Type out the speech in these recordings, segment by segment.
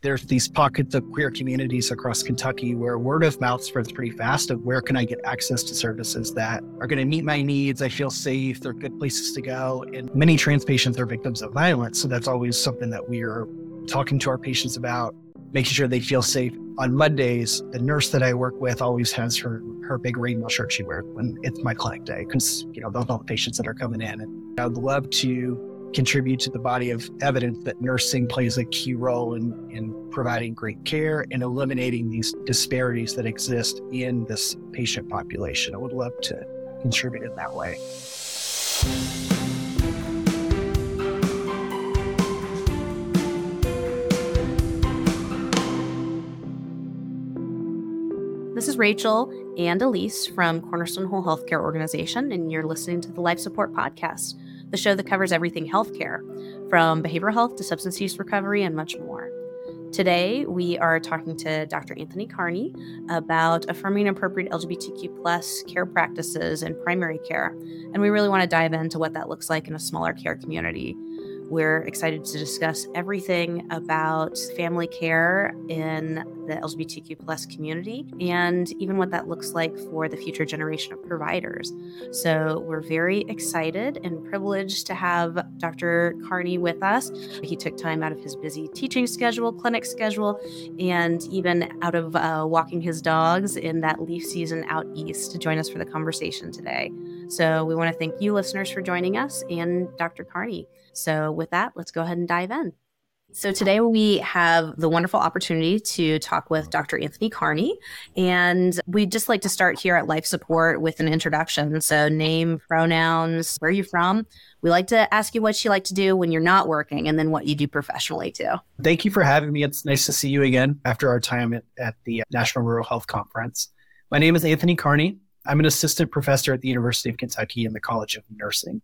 There's these pockets of queer communities across Kentucky where word of mouth spreads pretty fast of where can I get access to services that are going to meet my needs. I feel safe. They're good places to go. And many trans patients are victims of violence. So that's always something that we are talking to our patients about, making sure they feel safe. On Mondays, the nurse that I work with always has her her big rainbow shirt she wears when it's my clinic day because you know those are all the patients that are coming in. And I'd love to contribute to the body of evidence that nursing plays a key role in, in providing great care and eliminating these disparities that exist in this patient population. I would love to contribute in that way. This is Rachel and Elise from Cornerstone Whole Healthcare Organization, and you're listening to the Life Support Podcast the show that covers everything healthcare, from behavioral health to substance use recovery and much more. Today, we are talking to Dr. Anthony Carney about affirming appropriate LGBTQ plus care practices in primary care. And we really want to dive into what that looks like in a smaller care community we're excited to discuss everything about family care in the LGBTQ plus community and even what that looks like for the future generation of providers. So we're very excited and privileged to have Dr. Carney with us. He took time out of his busy teaching schedule, clinic schedule, and even out of uh, walking his dogs in that leaf season out east to join us for the conversation today. So we want to thank you, listeners, for joining us and Dr. Carney. So, with that, let's go ahead and dive in. So, today we have the wonderful opportunity to talk with Dr. Anthony Carney. And we'd just like to start here at Life Support with an introduction. So, name, pronouns, where are you from? We like to ask you what you like to do when you're not working and then what you do professionally too. Thank you for having me. It's nice to see you again after our time at, at the National Rural Health Conference. My name is Anthony Carney. I'm an assistant professor at the University of Kentucky in the College of Nursing.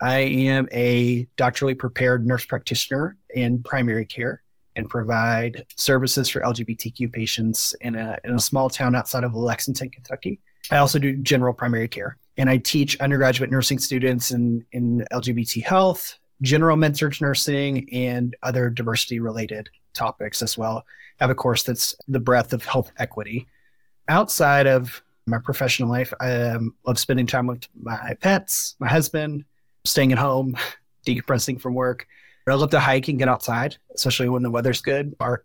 I am a doctorally prepared nurse practitioner in primary care and provide services for LGBTQ patients in a, in a small town outside of Lexington, Kentucky. I also do general primary care and I teach undergraduate nursing students in, in LGBT health, general med-surg nursing, and other diversity related topics as well. I have a course that's the breadth of health equity. Outside of my professional life, I um, love spending time with my pets, my husband, staying at home, decompressing from work. I love to hike and get outside, especially when the weather's good. Our,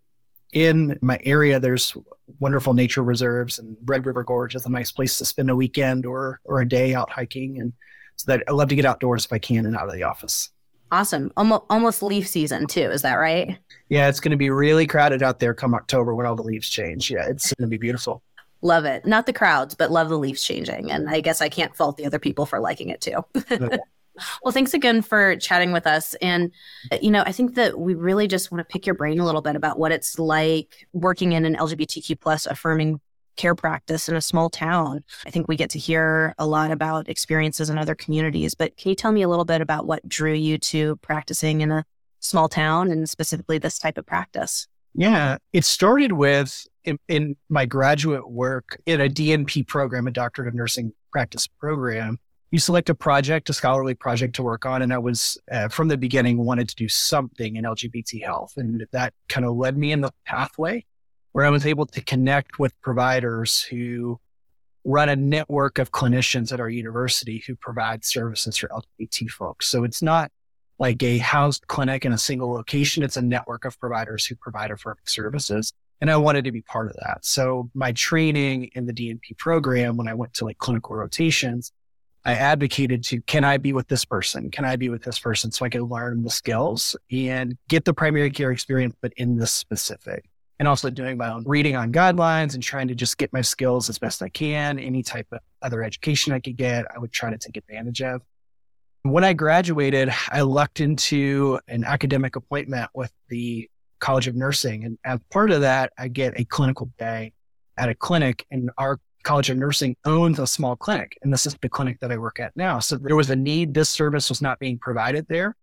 in my area, there's wonderful nature reserves, and Red River Gorge is a nice place to spend a weekend or or a day out hiking. And so that I love to get outdoors if I can and out of the office. Awesome. Almost, almost leaf season too. Is that right? Yeah, it's going to be really crowded out there come October when all the leaves change. Yeah, it's going to be beautiful. Love it. Not the crowds, but love the leaves changing. And I guess I can't fault the other people for liking it too. Well, thanks again for chatting with us. And, you know, I think that we really just want to pick your brain a little bit about what it's like working in an LGBTQ plus affirming care practice in a small town. I think we get to hear a lot about experiences in other communities, but can you tell me a little bit about what drew you to practicing in a small town and specifically this type of practice? Yeah, it started with in, in my graduate work in a DNP program, a Doctorate of Nursing Practice program you select a project, a scholarly project to work on. And I was, uh, from the beginning, wanted to do something in LGBT health. And that kind of led me in the pathway where I was able to connect with providers who run a network of clinicians at our university who provide services for LGBT folks. So it's not like a housed clinic in a single location. It's a network of providers who provide affirming services. And I wanted to be part of that. So my training in the DNP program, when I went to like clinical rotations, I advocated to can I be with this person? Can I be with this person so I can learn the skills and get the primary care experience, but in this specific? And also doing my own reading on guidelines and trying to just get my skills as best I can. Any type of other education I could get, I would try to take advantage of. When I graduated, I lucked into an academic appointment with the College of Nursing. And as part of that, I get a clinical day at a clinic. And our College of Nursing owns a small clinic, and this is the clinic that I work at now. So there was a need. This service was not being provided there,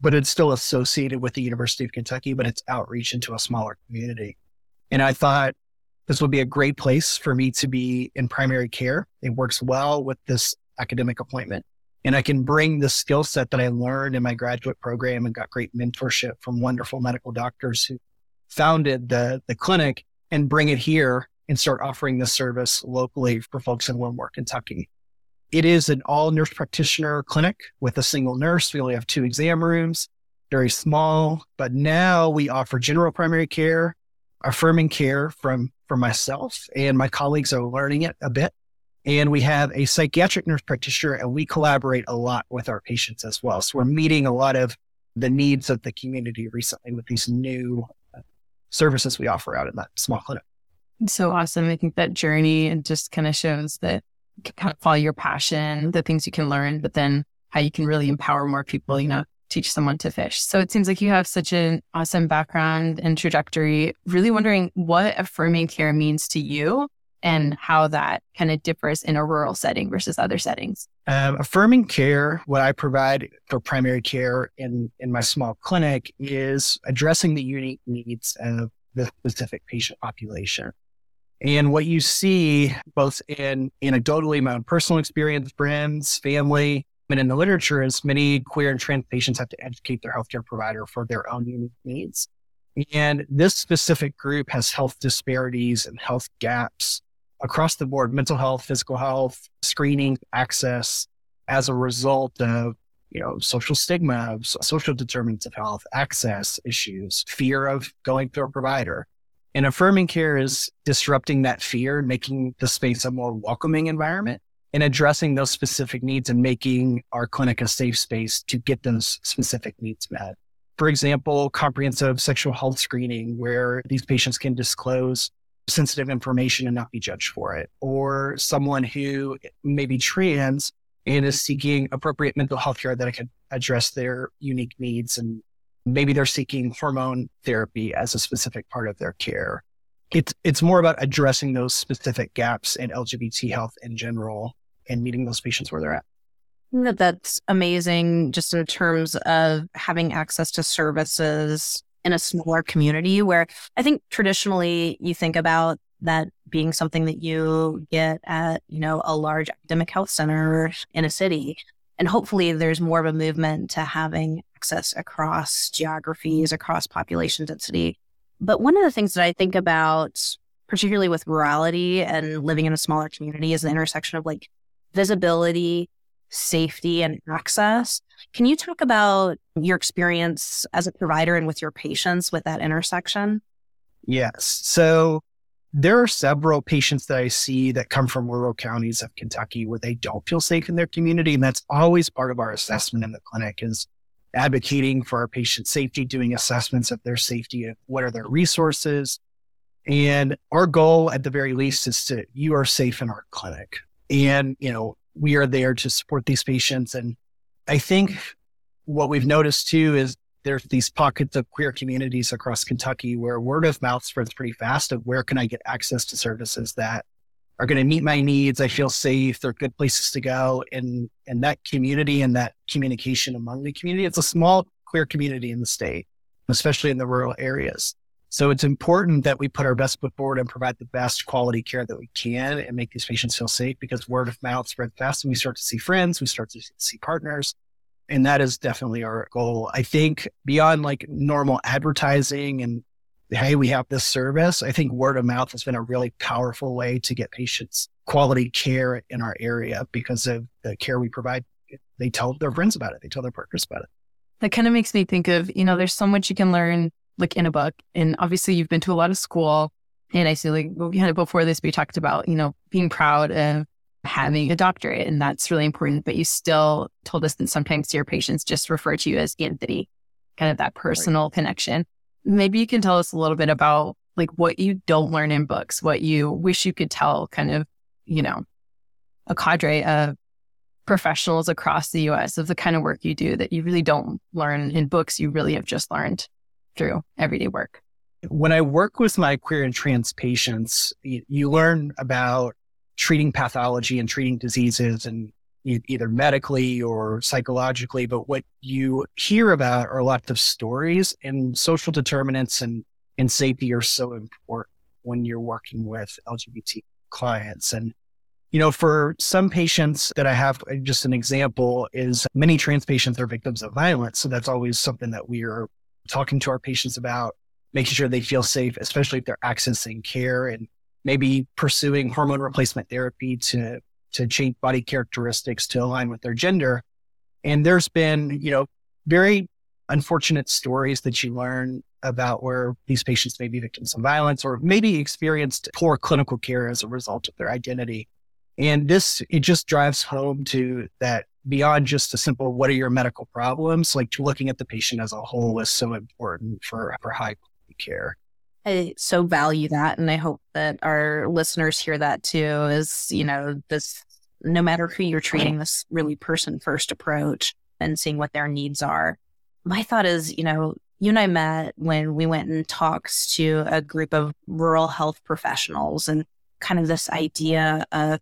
but it's still associated with the University of Kentucky, but it's outreach into a smaller community. And I thought this would be a great place for me to be in primary care. It works well with this academic appointment. And I can bring the skill set that I learned in my graduate program and got great mentorship from wonderful medical doctors who founded the, the clinic and bring it here and start offering this service locally for folks in Wilmore, Kentucky. It is an all nurse practitioner clinic with a single nurse. We only have two exam rooms, very small, but now we offer general primary care, affirming care from, from myself and my colleagues are learning it a bit. And we have a psychiatric nurse practitioner and we collaborate a lot with our patients as well. So we're meeting a lot of the needs of the community recently with these new uh, services we offer out in that small clinic. So awesome. I think that journey and just kind of shows that you kind of follow your passion, the things you can learn, but then how you can really empower more people, you know, teach someone to fish. So it seems like you have such an awesome background and trajectory. Really wondering what affirming care means to you and how that kind of differs in a rural setting versus other settings. Um, affirming care, what I provide for primary care in, in my small clinic is addressing the unique needs of the specific patient population. And what you see both in anecdotally, my own personal experience, friends, family, and in the literature is many queer and trans patients have to educate their healthcare provider for their own unique needs. And this specific group has health disparities and health gaps across the board, mental health, physical health, screening, access as a result of you know, social stigma, social determinants of health, access issues, fear of going to a provider. And affirming care is disrupting that fear, making the space a more welcoming environment and addressing those specific needs and making our clinic a safe space to get those specific needs met. For example, comprehensive sexual health screening, where these patients can disclose sensitive information and not be judged for it, or someone who may be trans and is seeking appropriate mental health care that can address their unique needs and maybe they're seeking hormone therapy as a specific part of their care. It's it's more about addressing those specific gaps in LGBT health in general and meeting those patients where they're at. That that's amazing just in terms of having access to services in a smaller community where I think traditionally you think about that being something that you get at, you know, a large academic health center in a city. And hopefully there's more of a movement to having access across geographies, across population density. But one of the things that I think about, particularly with rurality and living in a smaller community, is the intersection of like visibility, safety, and access. Can you talk about your experience as a provider and with your patients with that intersection? Yes. So there are several patients that I see that come from rural counties of Kentucky where they don't feel safe in their community. And that's always part of our assessment in the clinic is advocating for our patient safety, doing assessments of their safety, of what are their resources. And our goal at the very least is to, you are safe in our clinic. And, you know, we are there to support these patients. And I think what we've noticed too is there's these pockets of queer communities across Kentucky where word of mouth spreads pretty fast of where can I get access to services that are going to meet my needs. I feel safe. They're good places to go. And, and that community and that communication among the community, it's a small queer community in the state, especially in the rural areas. So it's important that we put our best foot forward and provide the best quality care that we can and make these patients feel safe because word of mouth spreads fast and we start to see friends, we start to see partners. And that is definitely our goal. I think beyond like normal advertising and hey, we have this service. I think word of mouth has been a really powerful way to get patients quality care in our area because of the care we provide. They tell their friends about it. They tell their partners about it. That kind of makes me think of, you know, there's so much you can learn like in a book. And obviously you've been to a lot of school. And I see like we had before this, we talked about, you know, being proud of having a doctorate and that's really important. But you still told us that sometimes your patients just refer to you as Anthony, kind of that personal right. connection. Maybe you can tell us a little bit about like what you don't learn in books, what you wish you could tell kind of, you know, a cadre of professionals across the US of the kind of work you do that you really don't learn in books, you really have just learned through everyday work. When I work with my queer and trans patients, you, you learn about treating pathology and treating diseases and either medically or psychologically, but what you hear about are lots of stories and social determinants and, and safety are so important when you're working with LGBT clients. And, you know, for some patients that I have, uh, just an example is many trans patients are victims of violence. So that's always something that we are talking to our patients about. making sure they feel safe, especially if they're accessing care and maybe pursuing hormone replacement therapy to, to change body characteristics to align with their gender. And there's been, you know, very unfortunate stories that you learn about where these patients may be victims of violence or maybe experienced poor clinical care as a result of their identity. And this, it just drives home to that beyond just a simple, what are your medical problems? Like looking at the patient as a whole is so important for, for high quality care. I so value that. And I hope that our listeners hear that too is, you know, this, no matter who you're treating, this really person first approach and seeing what their needs are. My thought is, you know, you and I met when we went and talked to a group of rural health professionals and kind of this idea of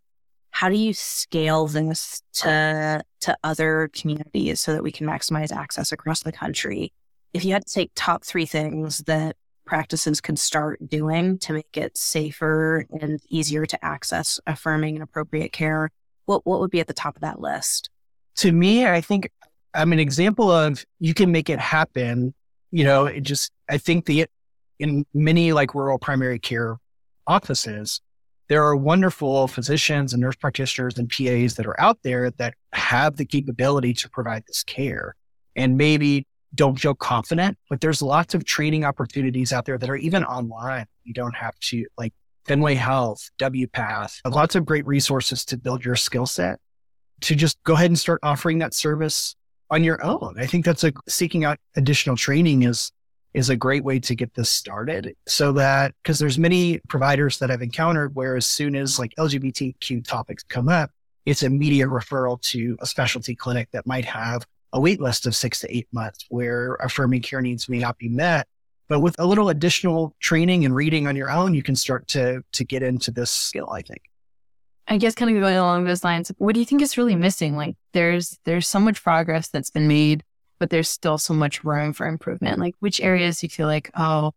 how do you scale this to to other communities so that we can maximize access across the country. If you had to take top three things that practices could start doing to make it safer and easier to access affirming and appropriate care what what would be at the top of that list? To me i think i'm an example of you can make it happen. You know it just i think the in many like rural primary care offices there are wonderful physicians and nurse practitioners and PAs that are out there that have the capability to provide this care and maybe don't feel confident, but there's lots of training opportunities out there that are even online. You don't have to like Fenway Health, WPATH, lots of great resources to build your skill set to just go ahead and start offering that service on your own. I think that's a seeking out additional training is is a great way to get this started so that because there's many providers that I've encountered where as soon as like LGBTQ topics come up, it's immediate referral to a specialty clinic that might have a wait list of six to eight months where affirming care needs may not be met. But with a little additional training and reading on your own, you can start to to get into this skill, I think. I guess kind of going along those lines, what do you think is really missing? Like there's there's so much progress that's been made but there's still so much room for improvement. Like which areas you feel like, oh,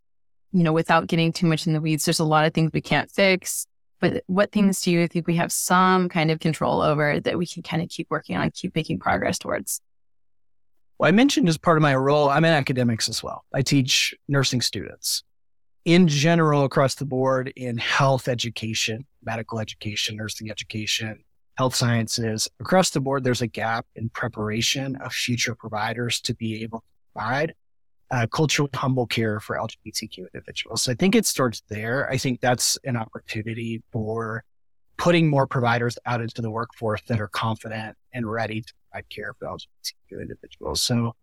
you know, without getting too much in the weeds, there's a lot of things we can't fix. But what mm-hmm. things do you think we have some kind of control over that we can kind of keep working on, keep making progress towards? Well, I mentioned as part of my role, I'm in academics as well. I teach nursing students. In general, across the board in health education, medical education, nursing education, health sciences across the board, there's a gap in preparation of future providers to be able to provide uh, culturally humble care for LGBTQ individuals. So I think it starts there. I think that's an opportunity for putting more providers out into the workforce that are confident and ready to provide care for LGBTQ individuals. So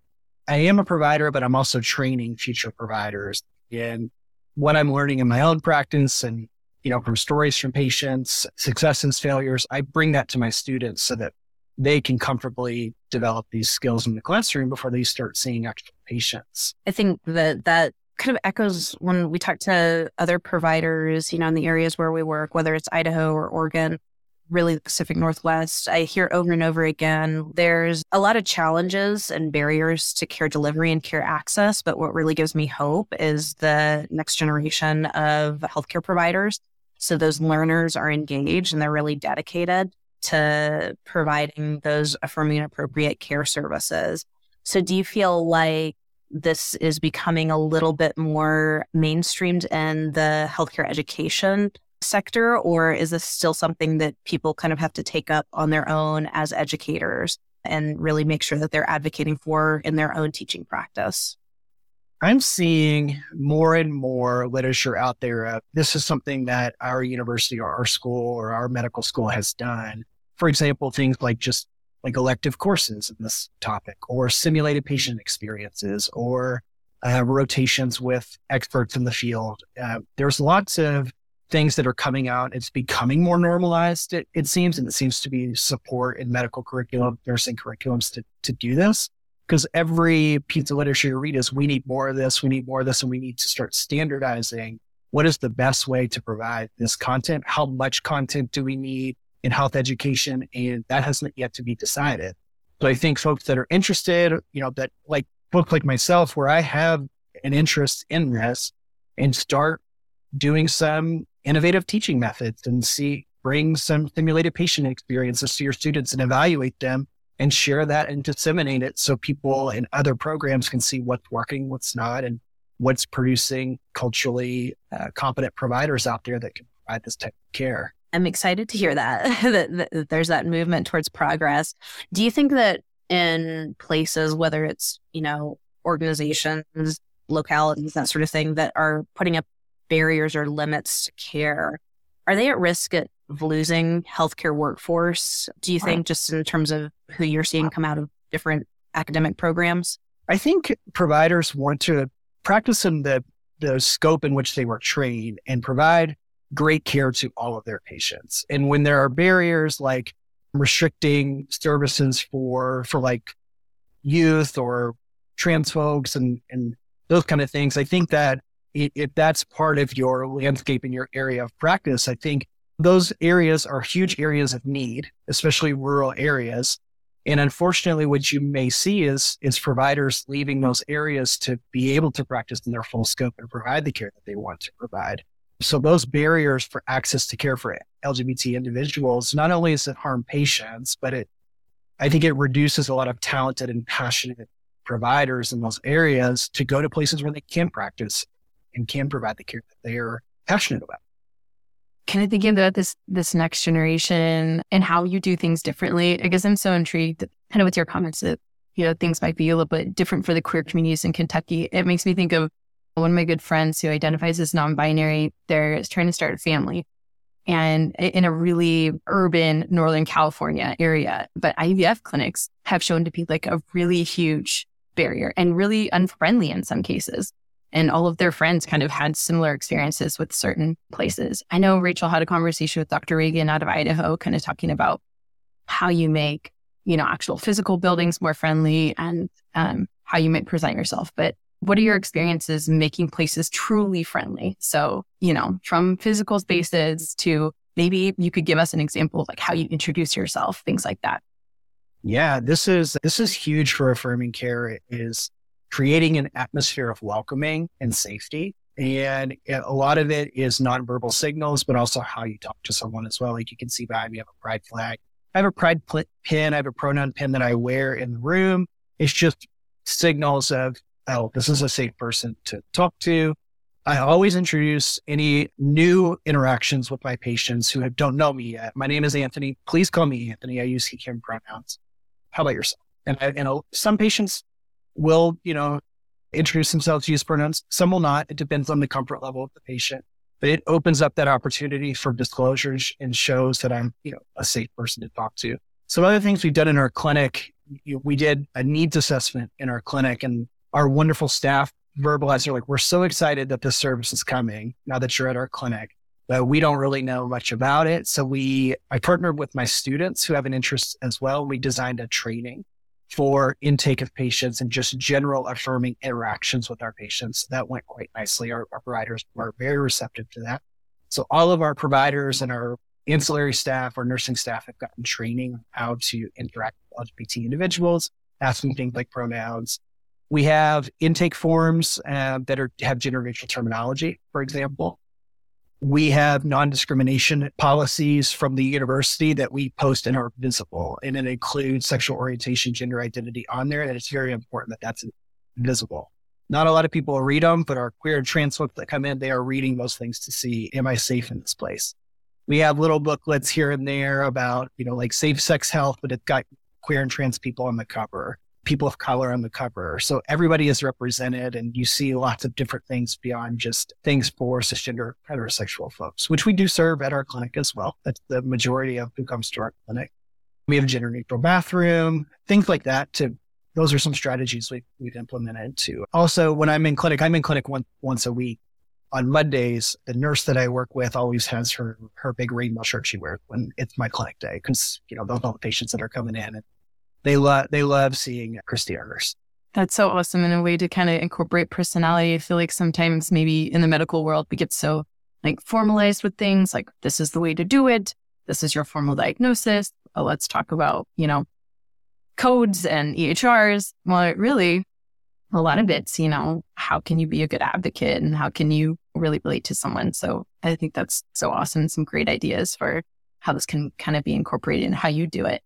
I am a provider, but I'm also training future providers in what I'm learning in my own practice and you know, from stories from patients, successes, failures, I bring that to my students so that they can comfortably develop these skills in the classroom before they start seeing actual patients. I think that that kind of echoes when we talk to other providers, you know, in the areas where we work, whether it's Idaho or Oregon, really the Pacific Northwest. I hear over and over again there's a lot of challenges and barriers to care delivery and care access. But what really gives me hope is the next generation of healthcare providers so those learners are engaged and they're really dedicated to providing those affirming and appropriate care services. So do you feel like this is becoming a little bit more mainstreamed in the healthcare education sector, or is this still something that people kind of have to take up on their own as educators and really make sure that they're advocating for in their own teaching practice? I'm seeing more and more literature out there. Uh, this is something that our university or our school or our medical school has done. For example, things like just like elective courses in this topic or simulated patient experiences or uh, rotations with experts in the field. Uh, there's lots of things that are coming out. It's becoming more normalized, it, it seems, and it seems to be support in medical curriculum, nursing curriculums to, to do this because every piece of literature you read is we need more of this, we need more of this, and we need to start standardizing what is the best way to provide this content? How much content do we need in health education? And that hasn't yet to be decided. So I think folks that are interested, you know, that like folks like myself, where I have an interest in this and start doing some innovative teaching methods and see, bring some simulated patient experiences to your students and evaluate them and share that and disseminate it so people in other programs can see what's working, what's not, and what's producing culturally uh, competent providers out there that can provide this type of care. I'm excited to hear that, that, that there's that movement towards progress. Do you think that in places, whether it's, you know, organizations, localities, that sort of thing, that are putting up barriers or limits to care, are they at risk of losing healthcare workforce? Do you think, just in terms of who you're seeing come out of different academic programs? I think providers want to practice in the, the scope in which they were trained and provide great care to all of their patients. And when there are barriers like restricting services for, for like youth or trans folks and, and those kind of things, I think that if that's part of your landscape in your area of practice, I think those areas are huge areas of need, especially rural areas. And unfortunately, what you may see is, is providers leaving those areas to be able to practice in their full scope and provide the care that they want to provide. So those barriers for access to care for LGBT individuals, not only does it harm patients, but it, I think it reduces a lot of talented and passionate providers in those areas to go to places where they can practice and can provide the care that they are passionate about kind of thinking about this this next generation and how you do things differently. I guess I'm so intrigued kind of with your comments that you know things might be a little bit different for the queer communities in Kentucky. It makes me think of one of my good friends who identifies as non-binary. They're trying to start a family and in a really urban Northern California area. But IVF clinics have shown to be like a really huge barrier and really unfriendly in some cases and all of their friends kind of had similar experiences with certain places. I know Rachel had a conversation with Dr. Reagan out of Idaho, kind of talking about how you make, you know, actual physical buildings more friendly and um, how you might present yourself. But what are your experiences making places truly friendly? So, you know, from physical spaces to maybe you could give us an example of like how you introduce yourself, things like that. Yeah, this is this is huge for affirming care. Is creating an atmosphere of welcoming and safety. And eh, a lot of it is nonverbal signals, but also how you talk to someone as well. Like you can see behind me, I have a pride flag. I have a pride pl- pin. I have a pronoun pin that I wear in the room. It's just signals of, oh, this is a safe person to talk to. I always introduce any new interactions with my patients who have, don't know me yet. My name is Anthony. Please call me Anthony. I use he, him pronouns. How about yourself? And, I, and some patients will, you know, introduce themselves, use pronouns. Some will not. It depends on the comfort level of the patient, but it opens up that opportunity for disclosures and shows that I'm, you know, a safe person to talk to. Some other things we've done in our clinic, we did a needs assessment in our clinic and our wonderful staff verbalized, they're like, we're so excited that this service is coming now that you're at our clinic. But we don't really know much about it. So we, I partnered with my students who have an interest as well. We designed a training for intake of patients and just general affirming interactions with our patients. That went quite nicely. Our, our, providers were very receptive to that. So all of our providers and our ancillary staff, our nursing staff have gotten training how to interact with LGBT individuals, asking things like pronouns. We have intake forms uh, that are have gender neutral terminology, for example. We have non-discrimination policies from the university that we post and are visible, and it includes sexual orientation, gender identity on there. And it's very important that that's visible. Not a lot of people read them, but our queer and trans folks that come in, they are reading those things to see, am I safe in this place? We have little booklets here and there about, you know, like safe sex health, but it's got queer and trans people on the cover people of color on the cover. So everybody is represented and you see lots of different things beyond just things for cisgender heterosexual folks, which we do serve at our clinic as well. That's the majority of who comes to our clinic. We have a gender neutral bathroom, things like that to those are some strategies we, we've implemented too. Also, when I'm in clinic, I'm in clinic one, once a week. On Mondays, the nurse that I work with always has her her big rainbow shirt she wears when it's my clinic day because you know those are all the patients that are coming in and they love they love seeing Christy Earners. That's so awesome in a way to kind of incorporate personality. I feel like sometimes maybe in the medical world we get so like formalized with things like this is the way to do it. This is your formal diagnosis. Let's talk about, you know, codes and EHRs. Well, really, a lot of it's, you know, how can you be a good advocate and how can you really relate to someone? So I think that's so awesome. Some great ideas for how this can kind of be incorporated and how you do it.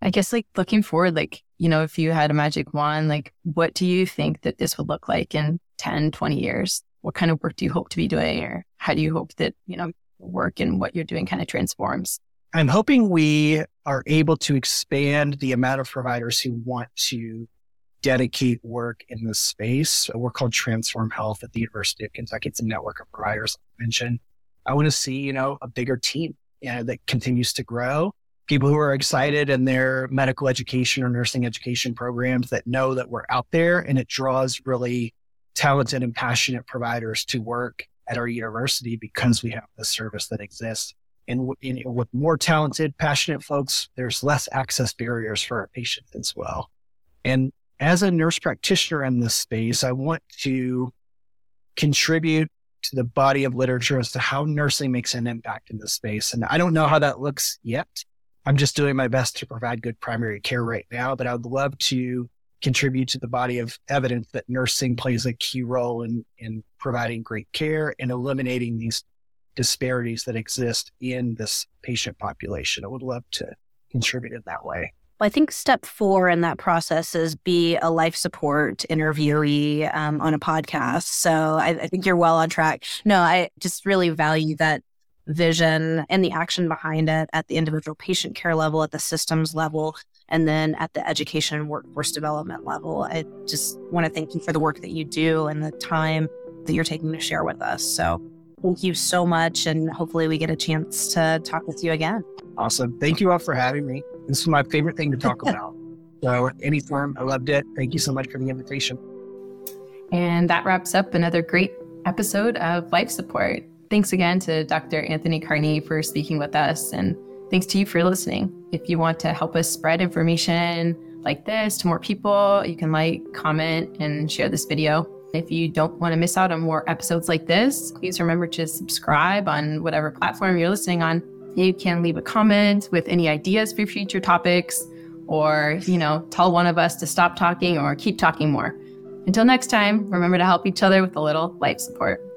I guess like looking forward, like, you know, if you had a magic wand, like what do you think that this would look like in 10, 20 years? What kind of work do you hope to be doing? Or how do you hope that, you know, work and what you're doing kind of transforms? I'm hoping we are able to expand the amount of providers who want to dedicate work in this space. We're called Transform Health at the University of Kentucky. It's a network of providers I mentioned. I want to see, you know, a bigger team you know, that continues to grow. People who are excited in their medical education or nursing education programs that know that we're out there and it draws really talented and passionate providers to work at our university because we have the service that exists. And with more talented, passionate folks, there's less access barriers for our patients as well. And as a nurse practitioner in this space, I want to contribute to the body of literature as to how nursing makes an impact in this space. And I don't know how that looks yet. I'm just doing my best to provide good primary care right now, but I would love to contribute to the body of evidence that nursing plays a key role in, in providing great care and eliminating these disparities that exist in this patient population. I would love to contribute in that way. Well, I think step four in that process is be a life support interviewee um, on a podcast. So I, I think you're well on track. No, I just really value that vision and the action behind it at the individual patient care level, at the systems level, and then at the education and workforce development level. I just want to thank you for the work that you do and the time that you're taking to share with us. So thank you so much. And hopefully we get a chance to talk with you again. Awesome. Thank you all for having me. This is my favorite thing to talk about. so, anytime, I loved it. Thank you so much for the invitation. And that wraps up another great episode of Life Support. Thanks again to Dr. Anthony Carney for speaking with us. And thanks to you for listening. If you want to help us spread information like this to more people, you can like, comment, and share this video. If you don't want to miss out on more episodes like this, please remember to subscribe on whatever platform you're listening on. You can leave a comment with any ideas for future topics or, you know, tell one of us to stop talking or keep talking more. Until next time, remember to help each other with a little life support.